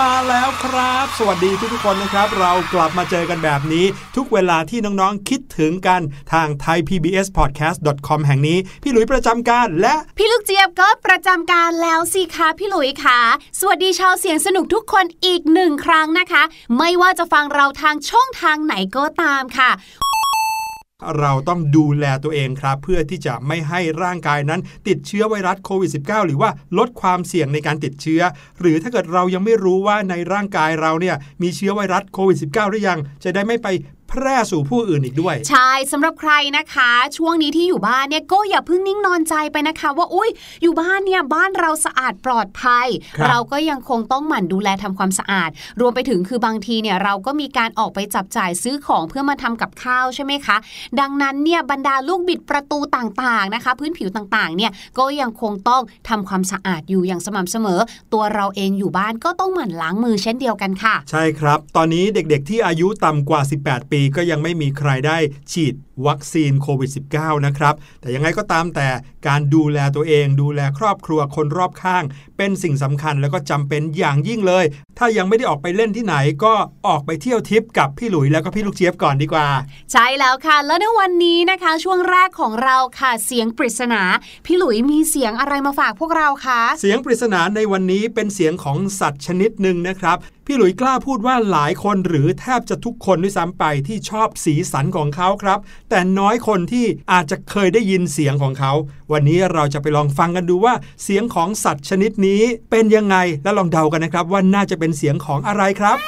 มาแล้วครับ สวัสดีทุกๆคนนะครับ เรากลับมาเจอกันแบบนี้ ทุกเวลาที่น้องๆคิดถึงกันทาง thaipbspodcast.com แห่งนี้ พี่หลุยประจำการและ พี่ลูกเจี๊ยบก็ประจำการแล้วสิคะพี่หลุยค่ะสวัสดีชาวเสียงสนุกทุกคนอีกหนึ่งครั้งนะคะ ไม่ว่าจะฟังเราทางช่องทางไหนก็ตามค่ะ เราต้องดูแลตัวเองครับ เพื่อที่จะไม่ให้ร่างกายนั้น ติดเชื้อไวรัสโควิด -19 หรือว่าลดความเสี่ยงในการติดเชื้อ หรือถ้าเกิดเรายังไม่รู้ว่าในร่างกายเราเนี่ยมีเชื้อไวรัสโควิด -19 หรือยัง จะได้ไม่ไป แพร่สู่ผู้อื่นอีกด้วย ใช่สำหรับใครนะคะ ช่วงนี้ที่อยู่บ้านเนี่ยก็อย่าเพิ่งนิ่งนอนใจไปนะคะ ว่าอุ้ยอยู่บ้านเนี่ยบ้านเราสะอาดปลอดภัยครับเราก็ยังคงต้องหมั่นดูแลทำความสะอาด รวมไปถึงคือบางทีเนี่ยเราก็มีการออกไปจับจ่ายซื้อของเพื่อมาทำกับข้าวใช่ไหมคะ ดังนั้นเนี่ยบรรดาลูกบิดประตูต่างๆนะคะ พื้นผิวต่างๆเนี่ยก็ยังคงต้องทำความสะอาดอยู่อย่างสม่ำเสมอ ตัวเราเองอยู่บ้านก็ต้องหมั่นล้างมือเช่นเดียวกันค่ะ ใช่ครับ ตอนนี้เด็กๆที่อายุต่ำกว่า 18 ปีก็ยังไม่มีใครได้ฉีดวัคซีนโควิด -19 นะครับ แต่ยังไงก็ตามแต่การดูแลตัวเอง ดูแลครอบครัวคนรอบข้าง เป็นสิ่งสำคัญแล้วก็จำเป็นอย่างยิ่งเลย ถ้ายังไม่ได้ออกไปเล่นที่ไหนก็ออกไปเที่ยวทริปกับพี่หลุยแล้วก็พี่ลูกเจี๊ยบก่อนดีกว่า ใช่แล้วค่ะ แล้วในวันนี้นะคะ ช่วงแรกของเราค่ะเสียงปริศนา พี่หลุยมีเสียงอะไรมาฝากพวกเราคะเสียงปริศนาในวันนี้เป็นเสียงของสัตว์ชนิดหนึ่งนะครับ พี่หลุยกล้าพูดว่าหลายคนหรือแทบจะทุกคนด้วยซ้ำไปที่ชอบสีสันของเขาครับ แต่น้อยคนที่อาจจะเคยได้ยินเสียงของเขา วันนี้เราจะไปลองฟังกันดูว่า เสียงของสัตว์ชนิดนี้เป็นยังไงและลองเดากันนะครับว่าน่าจะเป็นเสียงของอะไรครับ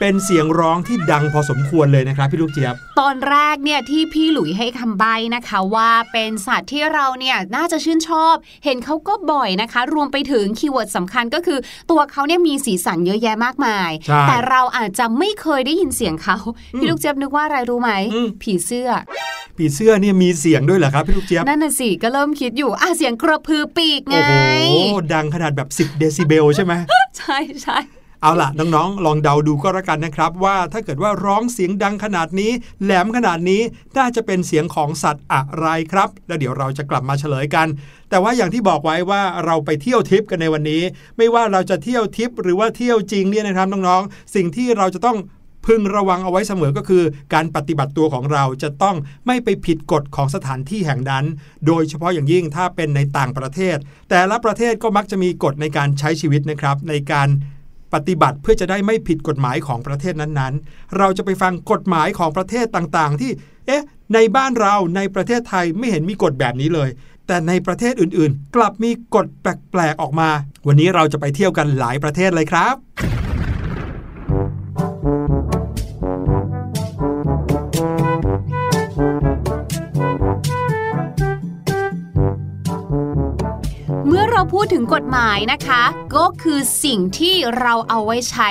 เป็นเสียงร้องที่ดังพอสมควรเลยนะครับพี่ลูกเจี๊ยบ ตอนแรกเนี่ยที่พี่หลุยให้คำใบ้นะคะว่าเป็นสัตว์ที่เราเนี่ยน่าจะชื่นชอบ เห็นเขาก็บ่อยนะคะ รวมไปถึง keyword สำคัญก็คือ ตัวเขาเนี่ยมีสีสันเยอะแยะมากมายใช่แต่เราอาจจะไม่เคยได้ยินเสียงเขา พี่ลูกเจี๊ยบนึกว่าอะไรรู้ไหมอืมผีเสื้อผีเสื้อเนี่ยมีเสียงด้วยเหรอครับพี่ลูกเจี๊ยบ นั่นน่ะสิ ก็เริ่มคิดอยู่อะเสียงกระพือปีกไง โอ้โห ดังขนาดแบบ 10 เดซิเบลใช่ไหม ใช่ใช่ เอาล่ะน้องๆ ลองเดาดูก็แล้วกันนะครับว่าถ้าเกิดว่าร้องเสียงดังขนาดนี้ แหลมขนาดนี้น่าจะเป็นเสียงของสัตว์อะไรครับ แล้วเดี๋ยวเราจะกลับมาเฉลยกัน แต่ว่าอย่างที่บอกไว้ว่าเราไปเที่ยวทริปกันในวันนี้ ไม่ว่าเราจะเที่ยวทริปหรือว่าเที่ยวจริงเนี่ยนะครับน้องๆ สิ่งที่เราจะต้องพึงระวังเอาไว้เสมอก็คือ การปฏิบัติตัวของเราจะต้องไม่ไปผิดกฎของสถานที่แห่งนั้น โดยเฉพาะอย่างยิ่งถ้าเป็นในต่างประเทศ แต่ละประเทศก็มักจะมีกฎในการใช้ชีวิตนะครับในการ ปฏิบัติเพื่อจะได้ไม่ผิดกฎหมายของประเทศนั้นๆ เราจะไปฟังกฎหมายของประเทศต่างๆ ที่ เอ๊ะ ในบ้านเราในประเทศไทยไม่เห็นมีกฎแบบนี้เลย แต่ในประเทศอื่นๆ กลับมีกฎแปลกๆออกมา วันนี้เราจะไปเที่ยวกันหลายประเทศเลยครับ เมื่อเราพูดถึงกฎหมายนะคะ ก็คือสิ่งที่เราเอาไว้ใช้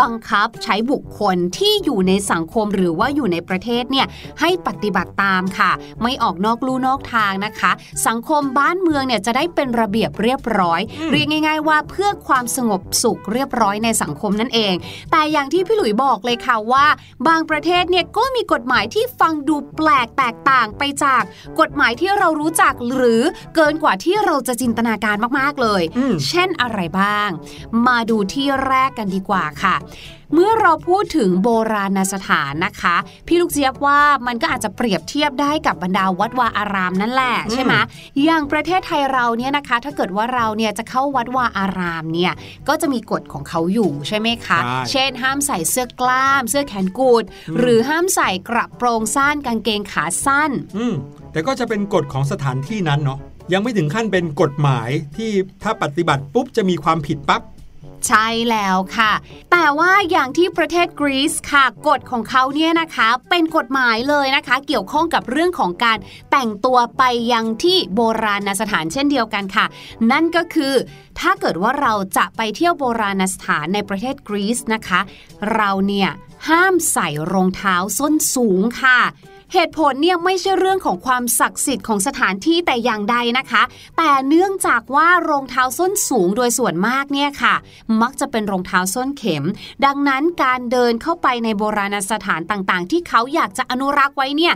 บังคับใช้บุคคลที่อยู่ในสังคมหรือว่าอยู่ในประเทศเนี่ยให้ปฏิบัติตามค่ะ ไม่ออกนอกลู่นอกทางนะคะ สังคมบ้านเมืองเนี่ยจะได้เป็นระเบียบเรียบร้อย เรียกง่าย ๆ ว่าเพื่อความสงบสุขเรียบร้อยในสังคมนั่นเอง แต่อย่างที่พี่หลุยบอกเลยค่ะว่า บางประเทศเนี่ยก็มีกฎหมายที่ฟังดูแปลกแตกต่างไปจาก กฎหมายที่เรารู้จักหรือเกินกว่าที่เราจะจินตนาการมากๆเลยอืมเช่นอะไรบ้าง มาดูที่แรกกันดีกว่าค่ะเมื่อเราพูดถึงโบราณสถานนะคะ พี่ลูกเจี๊ยบว่ามันก็อาจจะเปรียบเทียบได้กับบรรดาวัดวาอารามนั่นแหละใช่ไหมอย่างประเทศไทยเราเนี่ยนะคะ ถ้าเกิดว่าเราเนี่ยจะเข้าวัดวาอารามเนี่ยก็จะมีกฎของเขาอยู่ใช่ไหมคะใช่เช่น ห้ามใส่เสื้อกล้าม เสื้อแขนกุดหรือห้ามใส่กระโปรงสั้นกางเกงขาสั้นอืมแต่ก็จะเป็นกฎของสถานที่นั้นเนาะ ยังไม่ถึงขั้นเป็นกฎหมายที่ถ้าปฏิบัติปุ๊บจะมีความผิดปั๊บใช่แล้วค่ะ แต่ว่าอย่างที่ประเทศกรีซค่ะ กฎของเขาเนี่ยนะคะเป็นกฎหมายเลยนะคะ เกี่ยวข้องกับเรื่องของการแต่งตัวไปยังที่โบราณสถานเช่นเดียวกันค่ะ นั่นก็คือ ถ้าเกิดว่าเราจะไปเที่ยวโบราณสถานในประเทศกรีซนะคะ เราเนี่ยห้ามใส่รองเท้าส้นสูงค่ะ เหตุผลเนี่ยไม่ใช่เรื่องของความศักดิ์สิทธิ์ของสถานที่แต่อย่างใดนะคะ แต่เนื่องจากว่ารองเท้าส้นสูงโดยส่วนมากเนี่ยค่ะ มักจะเป็นรองเท้าส้นเข็ม ดังนั้นการเดินเข้าไปในโบราณสถานต่างๆ ที่เขาอยากจะอนุรักษ์ไว้เนี่ย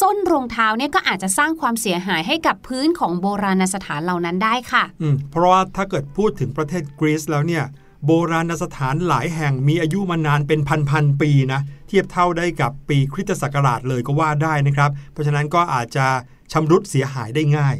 ส้นรองเท้าเนี่ยก็อาจจะสร้างความเสียหายให้กับพื้นของโบราณสถานเหล่านั้นได้ค่ะ อืมเพราะว่าถ้าเกิดพูดถึงประเทศกรีซแล้วเนี่ย โบราณสถานหลายแห่งมีอายุมานานเป็นพันๆปีนะ เทียบเท่าได้กับปีคริสตศักราชเลยก็ว่าได้นะครับ เพราะฉะนั้นก็อาจจะชำรุดเสียหายได้ง่าย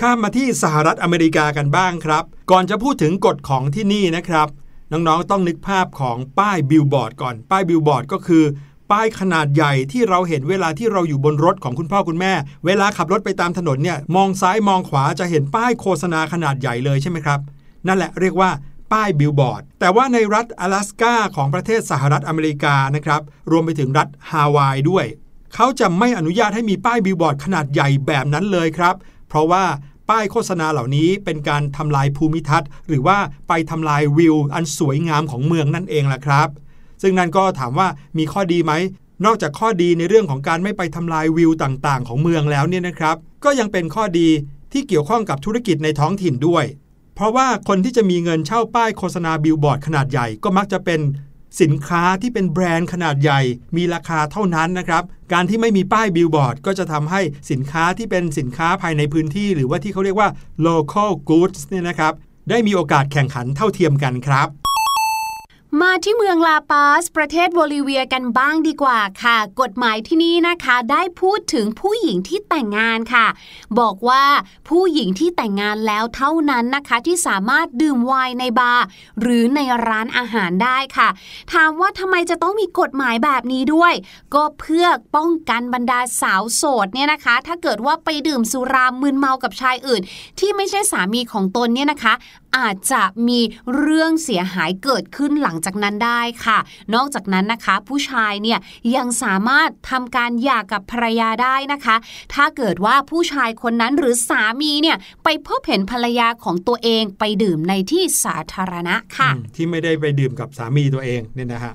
ข้ามมาที่สหรัฐอเมริกากันบ้างครับ ก่อนจะพูดถึงกฎของที่นี่นะครับ น้องๆต้องนึกภาพของป้ายบิลบอร์ดก่อนป้ายบิลบอร์ดก็คือ ป้ายขนาดใหญ่ที่เราเห็นเวลาที่เราอยู่บนรถของคุณพ่อคุณแม่ เวลาขับรถไปตามถนนเนี่ยมองซ้ายมองขวาจะเห็นป้ายโฆษณาขนาดใหญ่เลยใช่ไหมครับนั่นแหละเรียกว่า ป้ายบิลบอร์ด แต่ว่าในรัฐอลาสกาของประเทศสหรัฐอเมริกานะครับ รวมไปถึงรัฐฮาวายด้วย เขาจะไม่อนุญาตให้มีป้ายบิลบอร์ดขนาดใหญ่แบบนั้นเลยครับ เพราะว่าป้ายโฆษณาเหล่านี้เป็นการทำลายภูมิทัศน์ หรือว่าไปทำลายวิว อันสวยงามของเมืองนั่นเองล่ะครับ ซึ่งนั่นก็ถามว่ามีข้อดีไหมนอกจากข้อดีในเรื่องของการไม่ไปทำลายวิวต่างๆ ของเมืองแล้วเนี่ยนะครับ ก็ยังเป็นข้อดีที่เกี่ยวข้องกับธุรกิจในท้องถิ่นด้วย เพราะว่าคนที่จะมีเงินเช่าป้ายโฆษณาบิลบอร์ดขนาดใหญ่ ก็มักจะเป็นสินค้าที่เป็นแบรนด์ขนาดใหญ่ มีราคาเท่านั้นนะครับ การที่ไม่มีป้ายบิลบอร์ดก็จะทำให้สินค้าที่เป็นสินค้าภายในพื้นที่ หรือว่าที่เขาเรียกว่า local goods เนี่ยนะครับ ได้มีโอกาสแข่งขันเท่าเทียมกันครับ มาที่เมืองลาปาซ ประเทศโบลิเวียกันบ้างดีกว่าค่ะ กฎหมายที่นี่นะคะ ได้พูดถึงผู้หญิงที่แต่งงานค่ะ บอกว่าผู้หญิงที่แต่งงานแล้วเท่านั้นนะคะที่สามารถดื่มไวน์ในบาร์หรือในร้านอาหารได้ค่ะ ถามว่าทำไมจะต้องมีกฎหมายแบบนี้ด้วย ก็เพื่อป้องกันบรรดาสาวโสดเนี่ยนะคะ ถ้าเกิดว่าไปดื่มสุรามึนเมากับชายอื่น ที่ไม่ใช่สามีของตนเนี่ยนะคะ อาจจะมีเรื่องเสียหายเกิดขึ้นหลังจากนั้นได้ค่ะ นอกจากนั้นนะคะ ผู้ชายเนี่ยยังสามารถทำการหย่ากับภรรยาได้นะคะ ถ้าเกิดว่าผู้ชายคนนั้นหรือสามีเนี่ยไปพบเห็นภรรยาของตัวเองไปดื่มในที่สาธารณะค่ะ ที่ไม่ได้ไปดื่มกับสามีตัวเองเนี่ยนะฮะ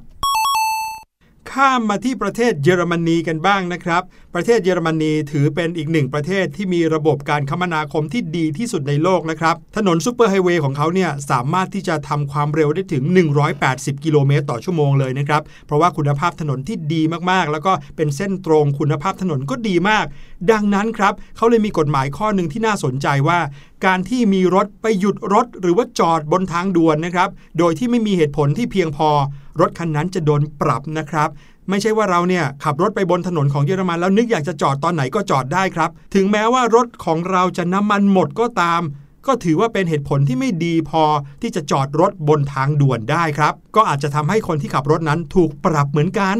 ข้ามมาที่ประเทศเยอรมนีกันบ้างนะครับ ประเทศเยอรมนีถือเป็นอีกหนึ่งประเทศที่มีระบบการคมนาคมที่ดีที่สุดในโลกนะครับ ถนนซูเปอร์ไฮเวย์ของเขาเนี่ยสามารถที่จะทำความเร็วได้ถึง 180 กิโลเมตรต่อชั่วโมงเลยนะครับ เพราะว่าคุณภาพถนนที่ดีมากๆ แล้วก็เป็นเส้นตรงคุณภาพถนนก็ดีมาก ดังนั้นครับเขาเลยมีกฎหมายข้อหนึ่งที่น่าสนใจว่า การที่มีรถไปหยุดรถหรือว่าจอดบนทางด่วนนะครับ โดยที่ไม่มีเหตุผลที่เพียงพอ รถคันนั้นจะโดนปรับนะครับ ไม่ใช่ว่าเราเนี่ยขับรถไปบนถนนของเยอรมันแล้วนึกอยากจะจอดตอนไหนก็จอดได้ครับ ถึงแม้ว่ารถของเราจะน้ำมันหมดก็ตาม ก็ถือว่าเป็นเหตุผลที่ไม่ดีพอที่จะจอดรถบนทางด่วนได้ครับ ก็อาจจะทำให้คนที่ขับรถนั้นถูกปรับเหมือนกัน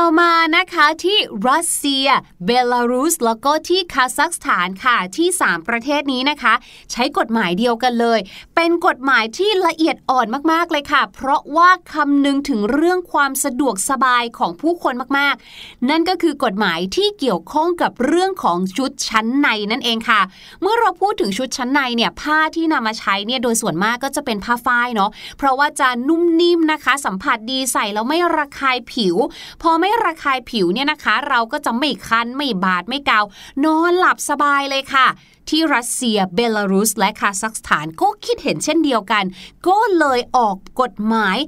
ต่อมานะคะที่รัสเซีย เบลารุส แล้วก็ที่คาซัคสถานค่ะที่ 3 ประเทศนี้นะคะ ใช้กฎหมายเดียวกันเลย เป็นกฎหมายที่ละเอียดอ่อนมากๆเลยค่ะ เพราะว่าคำนึงถึงเรื่องความสะดวกสบายของผู้คนมากๆ นั่นก็คือกฎหมายที่เกี่ยวข้องกับเรื่องของชุดชั้นในนั่นเองค่ะ เมื่อเราพูดถึงชุดชั้นในเนี่ยผ้าที่นำมาใช้เนี่ยโดยส่วนมากก็จะเป็นผ้าฝ้ายเนาะเพราะว่าจะนุ่มนิ่มนะคะ สัมผัสดีใส่แล้วไม่ระคายผิวพอไไม่ระคายผิวเนี่ยนะคะ เราก็จะไม่คันไม่บาดไม่เกา นอนหลับสบายเลยค่ะ ที่รัสเซีย เบลารุส และคาซัคสถานก็คิดเห็นเช่นเดียวกัน ก็เลยออกกฎหมาย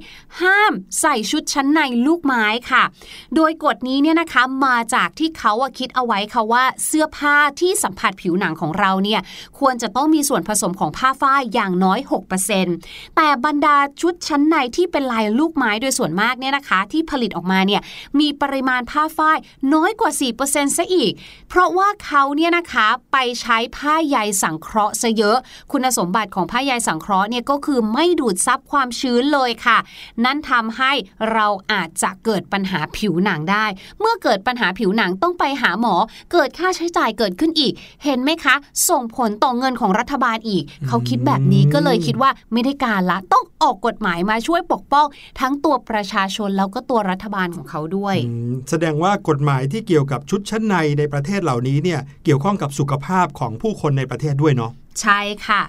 ห้ามใส่ชุดชั้นในลูกไม้ค่ะ โดยกฎนี้เนี่ยนะคะมาจากที่เขาคิดเอาไว้ค่ะว่าเสื้อผ้าที่สัมผัสผิวหนังของเราเนี่ยควรจะต้องมีส่วนผสมของผ้าฝ้ายอย่างน้อย 6%แต่บรรดาชุดชั้นในที่เป็นลายลูกไม้โดยส่วนมากเนี่ยนะคะ ที่ผลิตออกมาเนี่ยมีปริมาณผ้าฝ้ายน้อยกว่า 4%ซะอีก เพราะว่าเขาเนี่ยนะคะไปใช้ผ้าใยสังเคราะห์ซะเยอะ คุณสมบัติของผ้าใยสังเคราะห์เนี่ยก็คือไม่ดูดซับความชื้นเลยค่ะ นั่นทำให้เราอาจจะเกิดปัญหาผิวหนังได้ เมื่อเกิดปัญหาผิวหนังต้องไปหาหมอ เกิดค่าใช้จ่ายเกิดขึ้นอีก เห็นไหมคะ ส่งผลต่อเงินของรัฐบาลอีก เขาคิดแบบนี้ก็เลยคิดว่าไม่ได้การละต้องออกกฎหมายมาช่วยปกป้อง ทั้งตัวประชาชนแล้วก็ตัวรัฐบาลของเขาด้วยอืมแสดงว่ากฎหมายที่เกี่ยวกับชุดชั้นในในประเทศเหล่านี้เนี่ยเกี่ยวข้องกับสุขภาพของผู้คนในประเทศด้วยเนาะใช่ค่ะ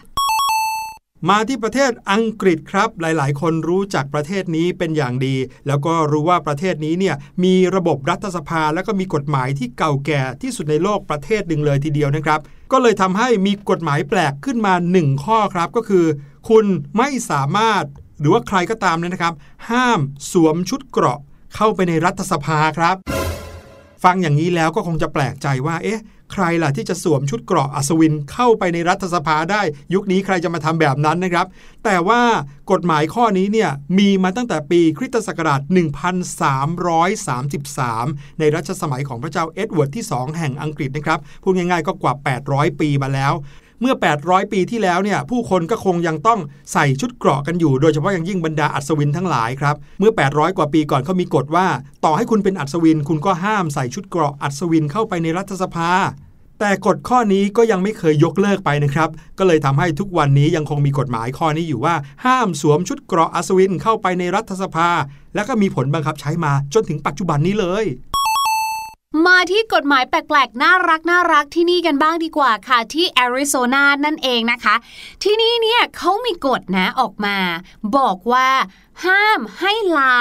มาที่ประเทศอังกฤษครับ หลายๆ คนรู้จักประเทศนี้เป็นอย่างดี แล้วก็รู้ว่าประเทศนี้เนี่ยมีระบบรัฐสภาแล้วก็มีกฎหมายที่เก่าแก่ที่สุดในโลกประเทศหนึ่งเลยทีเดียวนะครับ ก็เลยทำให้มีกฎหมายแปลกขึ้นมา 1 ข้อครับก็คือ คุณไม่สามารถหรือว่าใครก็ตามเนี่ยนะครับ ห้ามสวมชุดเกราะเข้าไปในรัฐสภาครับ ฟังอย่างนี้แล้วก็คงจะแปลกใจว่า เอ๊ะ ใครล่ะที่จะสวมชุดเกราะอัศวินเข้าไปในรัฐสภาได้ ยุคนี้ใครจะมาทำแบบนั้นนะครับ แต่ว่ากฎหมายข้อนี้เนี่ยมีมาตั้งแต่ปีคริสตศักราช 1333 ในรัชสมัยของพระเจ้าเอ็ดเวิร์ดที่ 2 แห่งอังกฤษนะครับพูดง่ายๆก็กว่า 800 ปีมาแล้ว เมื่อ 800 ปีที่แล้วเนี่ยผู้คนก็คงยังต้องใส่ชุดเกราะกันอยู่ โดยเฉพาะอย่างยิ่งบรรดาอัศวินทั้งหลายครับ เมื่อ 800 กว่าปีก่อนเขามีกฎว่า ต่อให้คุณเป็นอัศวินคุณก็ห้ามใส่ชุดเกราะอัศวินเข้าไปในรัฐสภา แต่กฎข้อนี้ก็ยังไม่เคยยกเลิกไปนะครับ ก็เลยทำให้ทุกวันนี้ยังคงมีกฎหมายข้อนี้อยู่ว่า ห้ามสวมชุดเกราะอัศวินเข้าไปในรัฐสภา และก็มีผลบังคับใช้มาจนถึงปัจจุบันนี้เลย มาที่กฎหมายแปลกๆ น่ารักน่ารักที่นี่กันบ้างดีกว่าค่ะ ที่แอริโซนานั่นเองนะคะ ที่นี่เนี่ยเขามีกฎนะออกมา บอกว่าห้ามให้ลา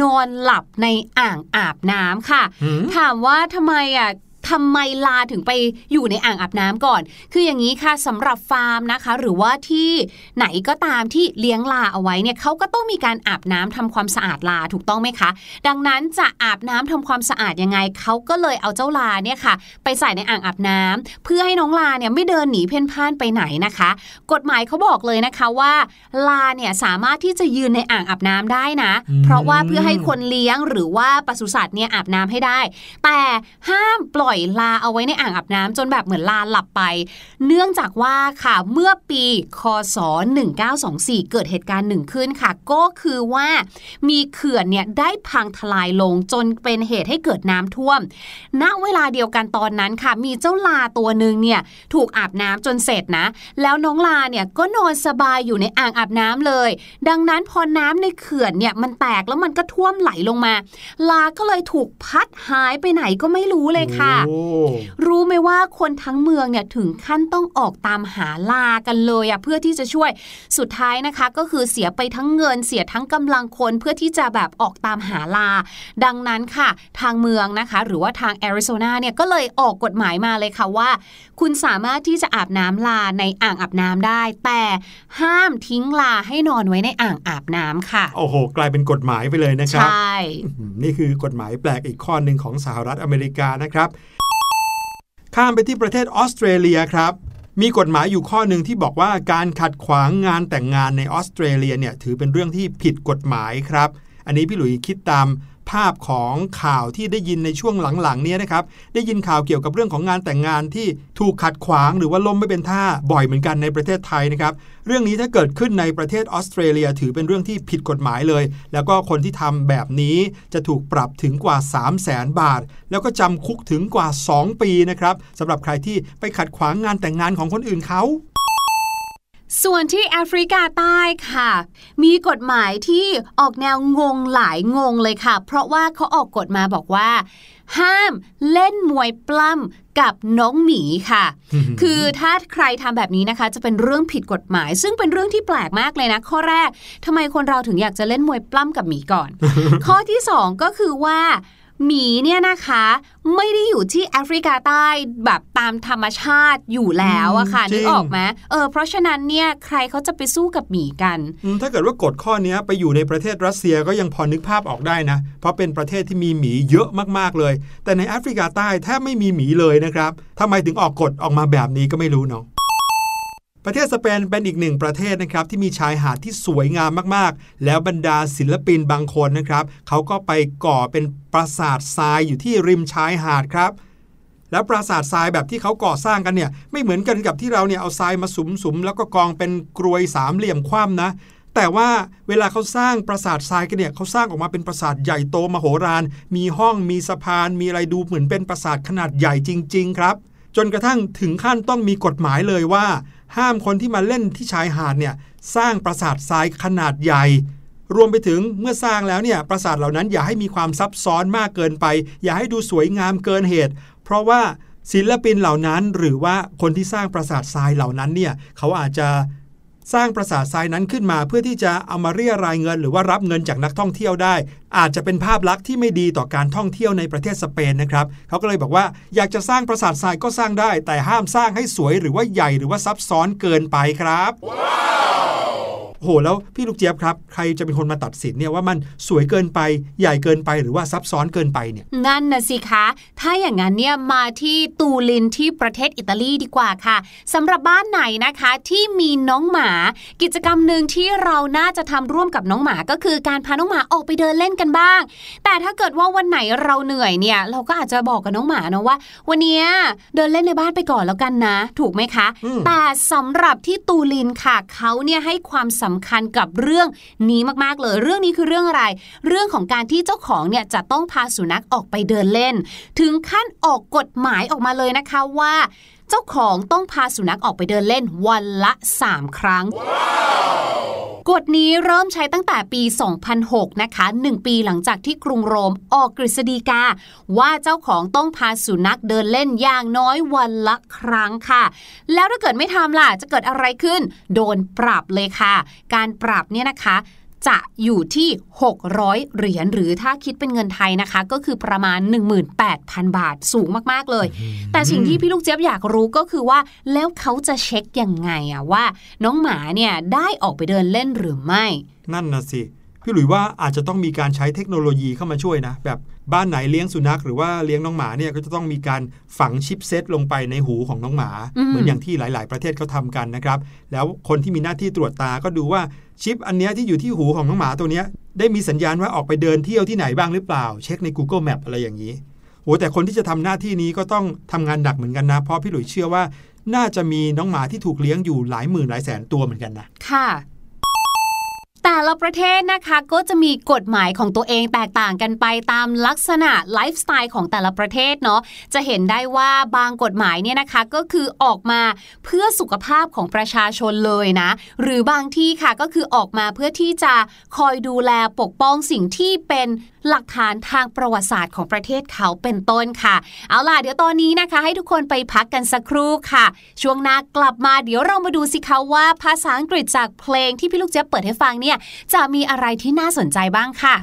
นอนหลับในอ่างอาบน้ำค่ะหืมถามว่าทำไมอะ ทำไมลาถึงไปอยู่ในอ่างอาบน้ำก่อน คืออย่างนี้ค่ะสำหรับฟาร์มนะคะ หรือว่าที่ไหนก็ตามที่เลี้ยงลาเอาไว้เนี่ยเขาก็ต้องมีการอาบน้ำทำความสะอาดลาถูกต้องไหมคะ ดังนั้นจะอาบน้ำทำความสะอาดยังไงเขาก็เลยเอาเจ้าลาเนี่ยค่ะ ไปใส่ในอ่างอาบน้ำเพื่อให้น้องลาเนี่ยไม่เดินหนีเพ่นพ่านไปไหนนะคะ กฎหมายเขาบอกเลยนะคะว่าลาเนี่ยสามารถที่จะยืนในอ่างอาบน้ำได้นะอืมเพราะว่าเพื่อให้คนเลี้ยงหรือว่าปศุสัตว์เนี่ยอาบน้ำให้ได้ แต่ห้ามปล่อยลาเอาไว้ในอ่างอาบน้ำจนแบบเหมือนลาหลับไป เนื่องจากว่าค่ะเมื่อปีคศ 1924 เกิดเหตุการณ์หนึ่งขึ้นค่ะ ก็คือว่ามีเขื่อนเนี่ยได้พังทลายลงจนเป็นเหตุให้เกิดน้ำท่วม ณเวลาเดียวกันตอนนั้นค่ะ มีเจ้าลาตัวหนึ่งเนี่ยถูกอาบน้ำจนเสร็จนะ แล้วน้องลาเนี่ยก็นอนสบายอยู่ในอ่างอาบน้ำเลย ดังนั้นพอน้ำในเขื่อนเนี่ยมันแตกแล้วมันก็ท่วมไหลลงมา ลาก็เลยถูกพัดหายไปไหนก็ไม่รู้เลยค่ะรู้ไหมว่าคนทั้งเมืองเนี่ยถึงขั้นต้องออกตามหาลากันเลยอะเพื่อที่จะช่วยสุดท้ายนะคะ ก็คือเสียไปทั้งเงินเสียทั้งกำลังคนเพื่อที่จะแบบออกตามหาลา ดังนั้นค่ะ ทางเมืองนะคะ หรือว่าทางแอริโซนาเนี่ยก็เลยออกกฎหมายมาเลยค่ะว่า คุณสามารถที่จะอาบน้ำลาในอ่างอาบน้ำได้ แต่ห้ามทิ้งลาให้นอนไว้ในอ่างอาบน้ำค่ะ โอ้โห กลายเป็นกฎหมายไปเลยนะคใชรับ่อืมนี่คือกฎหมายแปลกอีกข้อหนึ่งของสหรัฐอเมริกานะครับ ข้ามไปที่ประเทศออสเตรเลียครับ มีกฎหมายอยู่ข้อหนึ่งที่บอกว่าการขัดขวางงานแต่งงานในออสเตรเลียเนี่ยถือเป็นเรื่องที่ผิดกฎหมายครับ อันนี้พี่หลุยคิดตาม ภาพของข่าวที่ได้ยินในช่วงหลังๆนี้นะครับ ได้ยินข่าวเกี่ยวกับเรื่องของงานแต่งงานที่ถูกขัดขวางหรือว่าล้มไม่เป็นท่าบ่อยเหมือนกันในประเทศไทยนะครับ เรื่องนี้ถ้าเกิดขึ้นในประเทศออสเตรเลียถือเป็นเรื่องที่ผิดกฎหมายเลย แล้วก็คนที่ทำแบบนี้จะถูกปรับถึงกว่า 3 0 0แสนบาท แล้วก็จำคุกถึงกว่า 2 ปีนะครับสำหรับใครที่ไปขัดขวางงานแต่งงานของคนอื่นเขา ส่วนที่แอฟริกาใต้ค่ะ มีกฎหมายที่ออกแนวงงหลายงงเลยค่ะ เพราะว่าเขาออกกฎมาบอกว่า ห้ามเล่นมวยปล้ำกับน้องหมีค่ะ คือถ้าใครทำแบบนี้นะคะ จะเป็นเรื่องผิดกฎหมาย ซึ่งเป็นเรื่องที่แปลกมากเลยนะ ข้อแรกทำไมคนเราถึงอยากจะเล่นมวยปล้ำกับหมีก่อน ข้อที่สองก็คือว่า หมีเนี่ยนะคะไม่ได้อยู่ที่แอฟริกาใต้แบบตามธรรมชาติอยู่แล้วอะค่ะอืมจรินึงกออกไหมเออเพราะฉะนั้นเนี่ยใครเขาจะไปสู้กับหมีกันอืมถ้าเกิดว่ากฎข้อนี้ไปอยู่ในประเทศรัสเซียก็ยังพอนึกภาพออกได้นะ เพราะเป็นประเทศที่มีหมีเยอะมากๆเลย แต่ในแอฟริกาใต้แทบไม่มีหมีเลยนะครับทำไมถึงออกกฎออกมาแบบนี้ก็ไม่รู้เนาะ ประเทศสเปนเป็นอีกหนึ่งประเทศนะครับที่มีชายหาดที่สวยงามมากๆ แล้วบรรดาศิลปินบางคนนะครับเขาก็ไปก่อเป็นปราสาททรายอยู่ที่ริมชายหาดครับ แล้วปราสาททรายแบบที่เขาก่อสร้างกันเนี่ยไม่เหมือนกันกับที่เราเนี่ยเอาทรายมาสุมๆแล้วก็กองเป็นกรวยสามเหลี่ยมคว่ำนะแต่ว่าเวลาเขาสร้างปราสาททรายกันเนี่ยเขาสร้างออกมาเป็นปราสาทใหญ่โตมโหฬารมีห้องมีสะพาน มีอะไรดูเหมือนเป็นปราสาทขนาดใหญ่จริง ๆ ครับ จนกระทั่งถึงขั้นต้องมีกฎหมายเลยว่า ห้ามคนที่มาเล่นที่ชายหาดเนี่ยสร้างปราสาททรายขนาดใหญ่ รวมไปถึงเมื่อสร้างแล้วเนี่ยปราสาทเหล่านั้นอย่าให้มีความซับซ้อนมากเกินไป อย่าให้ดูสวยงามเกินเหตุ เพราะว่าศิลปินเหล่านั้นหรือว่าคนที่สร้างปราสาททรายเหล่านั้นเนี่ยเขาอาจจะ สร้างปราสาททรายนั้นขึ้นมา เพื่อที่จะเอามาเรียรายเงิน หรือว่ารับเงินจากนักท่องเที่ยวได้ อาจจะเป็นภาพลักษณ์ที่ไม่ดีต่อการท่องเที่ยวในประเทศสเปนนะครับเขาก็เลยบอกว่าอยากจะสร้างปราสาททรายก็สร้างได้ แต่ห้ามสร้างให้สวยหรือว่าใหญ่หรือว่าซับซ้อนเกินไปครับ โหแล้วพี่ลูกเจี๊ยบครับใครจะเป็นคนมาตัดสินเนี่ยว่ามันสวยเกินไปใหญ่เกินไปหรือว่าซับซ้อนเกินไปเนี่ยนั่นนะสิคะ ถ้าอย่างนั้นเนี่ยมาที่ตูลินที่ประเทศอิตาลีดีกว่าค่ะสำหรับบ้านไหนนะคะที่มีน้องหมา กิจกรรมหนึ่งที่เราน่าจะทำร่วมกับน้องหมาก็คือการพาน้องหมาออกไปเดินเล่นกันบ้าง แต่ถ้าเกิดว่าวันไหนเราเหนื่อยเนี่ย เราก็อาจจะบอกกับน้องหมานะว่า วันเนี้ยเดินเล่นในบ้านไปก่อนแล้วกันนะ ถูกไหมคะอืมแต่สำหรับที่ตูลินค่ะเขาเนี่ยให้ความสำคัญกับเรื่องนี้มากๆเลย เรื่องนี้คือเรื่องอะไร เรื่องของการที่เจ้าของเนี่ยจะต้องพาสุนัขออกไปเดินเล่น ถึงขั้นออกกฎหมายออกมาเลยนะคะว่า เจ้าของต้องพาสุนัขออกไปเดินเล่นวันละ 3 ครั้ง กฎนี้เริ่มใช้ตั้งแต่ปี 2006 นะคะ 1 ปีหลังจากที่กรุงโรมออกกฤษฎีกา ว่าเจ้าของต้องพาสุนัขเดินเล่นอย่างน้อยวันละครั้งค่ะ แล้วถ้าเกิดไม่ทำล่ะ จะเกิดอะไรขึ้น โดนปรับเลยค่ะ การปรับเนี่ยนะคะ จะอยู่ที่ 600 เหรียญหรือถ้าคิดเป็นเงินไทยนะคะ ก็คือประมาณ 18,000 บาทสูงมากๆเลย แต่สิ่งที่พี่ลูกเจี๊ยบอยากรู้ก็คือว่า แล้วเขาจะเช็คยังไงอะว่า น้องหมาเนี่ยได้ออกไปเดินเล่นหรือไม่ นั่นนะสิ พี่หลุยว่าอาจจะต้องมีการใช้เทคโนโลยีเข้ามาช่วยนะ แบบ บ้านไหนเลี้ยงสุนัขหรือว่าเลี้ยงน้องหมาเนี่ยก็จะต้องมีการฝังชิปเซตลงไปในหูของน้องหมาอืมเหมือนอย่างที่หลาย ๆ ประเทศเขาทำกันนะครับ แล้วคนที่มีหน้าที่ตรวจตาก็ดูว่าชิปอันเนี้ยที่อยู่ที่หูของน้องหมาตัวเนี้ยได้มีสัญญาณว่าออกไปเดินเที่ยวที่ไหนบ้างหรือเปล่า เช็คใน Google Map อะไรอย่างนี้โหแต่คนที่จะทำหน้าที่นี้ก็ต้องทำงานหนักเหมือนกันนะ เพราะพี่หลุยเชื่อว่า น่าจะมีน้องหมาที่ถูกเลี้ยงอยู่หลายหมื่นหลายแสนตัวเหมือนกันนะค่ะ แต่ละประเทศนะคะก็จะมีกฎหมายของตัวเองแตกต่างกันไปตามลักษณะไลฟ์สไตล์ของแต่ละประเทศเนาะจะเห็นได้ว่าบางกฎหมายเนี่ยนะคะก็คือออกมาเพื่อสุขภาพของประชาชนเลยนะ หรือบางที่ค่ะก็คือออกมาเพื่อที่จะคอยดูแลปกป้องสิ่งที่เป็นหลักฐานทางประวัติศาสตร์ของประเทศเขาเป็นต้นค่ะ เอาล่ะเดี๋ยวตอนนี้นะคะ ให้ทุกคนไปพักกันสักครู่ค่ะ ช่วงหน้ากลับมาเดี๋ยวเรามาดูสิคะว่าภาษาอังกฤษจากเพลงที่พี่ลูกเจ๊เปิดให้ฟังเนี่ยจะมีอะไรที่น่าสนใจบ้างค่ะ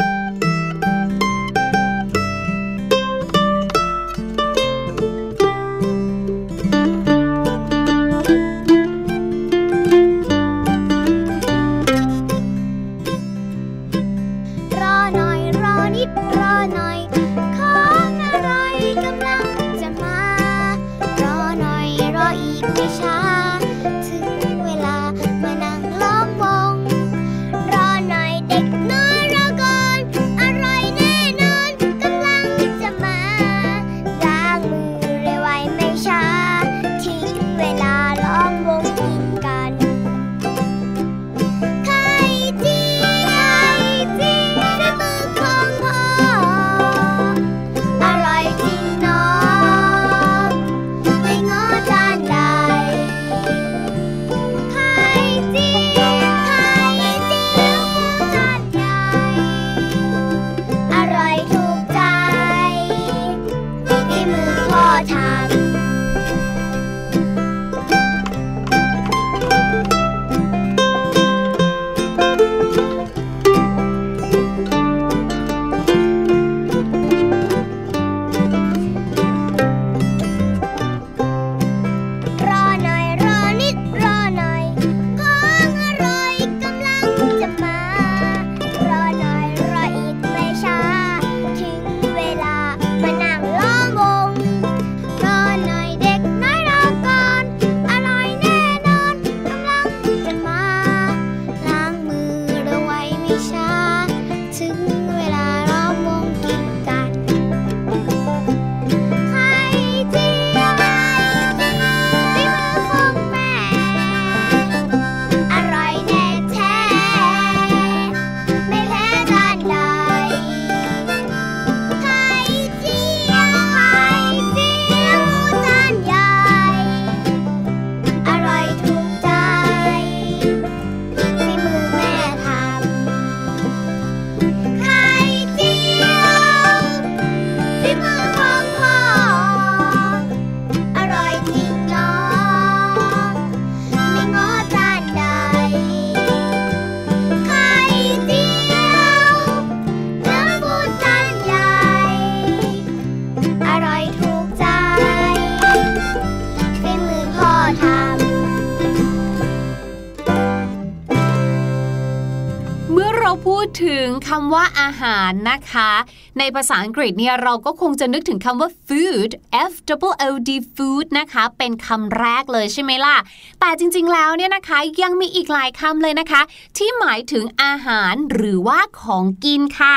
ดถึงคำว่าอาหารนะคะ ในภาษาอังกฤษเนี่ยเราก็คงจะนึกถึงคำว่า food f o o d food นะคะ เป็นคำแรกเลยใช่ไหมล่ะ แต่จริงๆแล้วเนี่ยนะคะยังมีอีกหลายคำเลยนะคะ ที่หมายถึงอาหารหรือว่าของกินค่ะ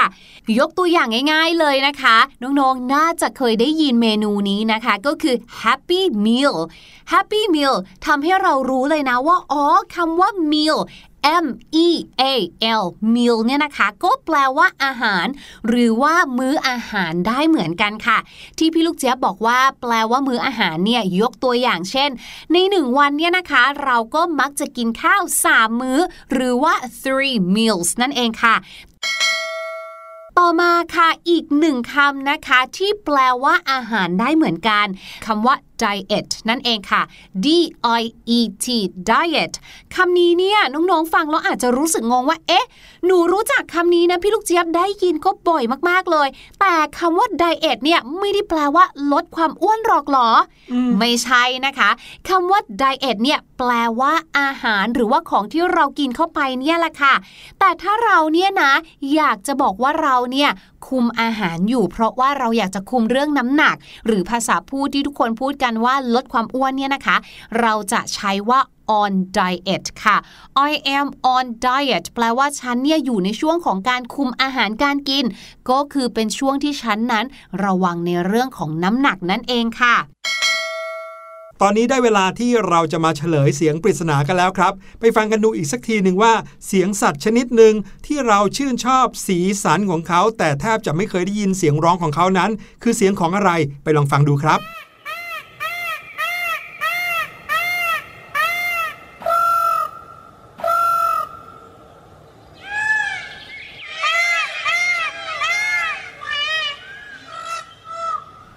ยกตัวอย่างง่าย ๆเลยนะคะ น้องๆน่าจะเคยได้ยินเมนูนี้นะคะ ก็คือ happy meal happy meal ทำให้เรารู้เลยนะว่าอ๋อคำว่า meal M E A L meal เนี่ยนะคะ ก็แปลว่าอาหาร หรือว่ามื้ออาหารได้เหมือนกันค่ะ ที่พี่ลูกเจี๊ยบบอกว่า แปลว่ามื้ออาหารเนี่ยยกตัวอย่างเช่น ในหนึ่งวันเนี่ยนะคะ เราก็มักจะกินข้าว 3 มื้อ หรือว่า three meals นั่นเองค่ะ ต่อมาค่ะอีกหนึ่งคำนะคะ ที่แปลว่าอาหารได้เหมือนกันคำว่า diet นั่นเองค่ะ D I E T diet คำนี้เนี่ยน้องๆฟังแล้วอาจจะรู้สึกงงว่า เอ๊ะ หนูรู้จักคำนี้นะพี่ลูกเจี๊ยบได้ยินก็บ่อยมากๆเลย แต่คำว่า diet เนี่ยไม่ได้แปลว่าลดความอ้วนหรอกหรออไม่ใช่นะคะคำว่า diet เนี่ยแปลว่าอาหารหรือว่าของที่เรากินเข้าไปเนี่ยแหละค่ะ แต่ถ้าเราเนี่ยนะ อยากจะบอกว่าเราเนี่ยคุมอาหารอยู่ เพราะว่าเราอยากจะคุมเรื่องน้ำหนัก หรือภาษาพูดที่ทุกคนพูดกันว่าลดความอ้วนเนี่ยนะคะ เราจะใช้ว่า on diet ค่ะ I am on diet แปลว่าฉันเนี่ยอยู่ในช่วงของการคุมอาหารการกิน ก็คือเป็นช่วงที่ฉันนั้น ระวังในเรื่องของน้ำหนักนั่นเองค่ะ ตอนนี้ได้เวลาที่เราจะมาเฉลยเสียงปริศนากันแล้วครับ ไปฟังกันดูอีกสักทีหนึ่งว่าเสียงสัตว์ชนิดหนึ่งที่เราชื่นชอบสีสันของเขา แต่แทบจะไม่เคยได้ยินเสียงร้องของเขานั้น คือเสียงของอะไรไปลองฟังดูครับ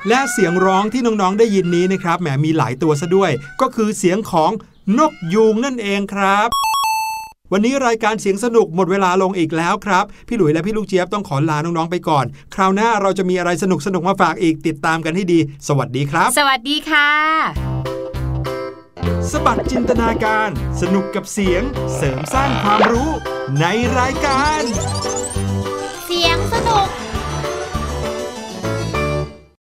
และเสียงร้องที่น้องๆได้ยินนี้นะครับแหมมีหลายตัวซะด้วย ก็คือเสียงของนกยูงนั่นเองครับ วันนี้รายการเสียงสนุกหมดเวลาลงอีกแล้วครับ พี่หลุยและพี่ลูกเจี๊ยบต้องขอลาน้องๆไปก่อน คราวหน้าเราจะมีอะไรสนุกสนุกๆมาฝากอีกติดตามกันให้ดี สวัสดีครับ สวัสดีค่ะ สบัดจินตนาการ สนุกกับเสียงเสริมสร้างความรู้ในรายการ เสียงสนุก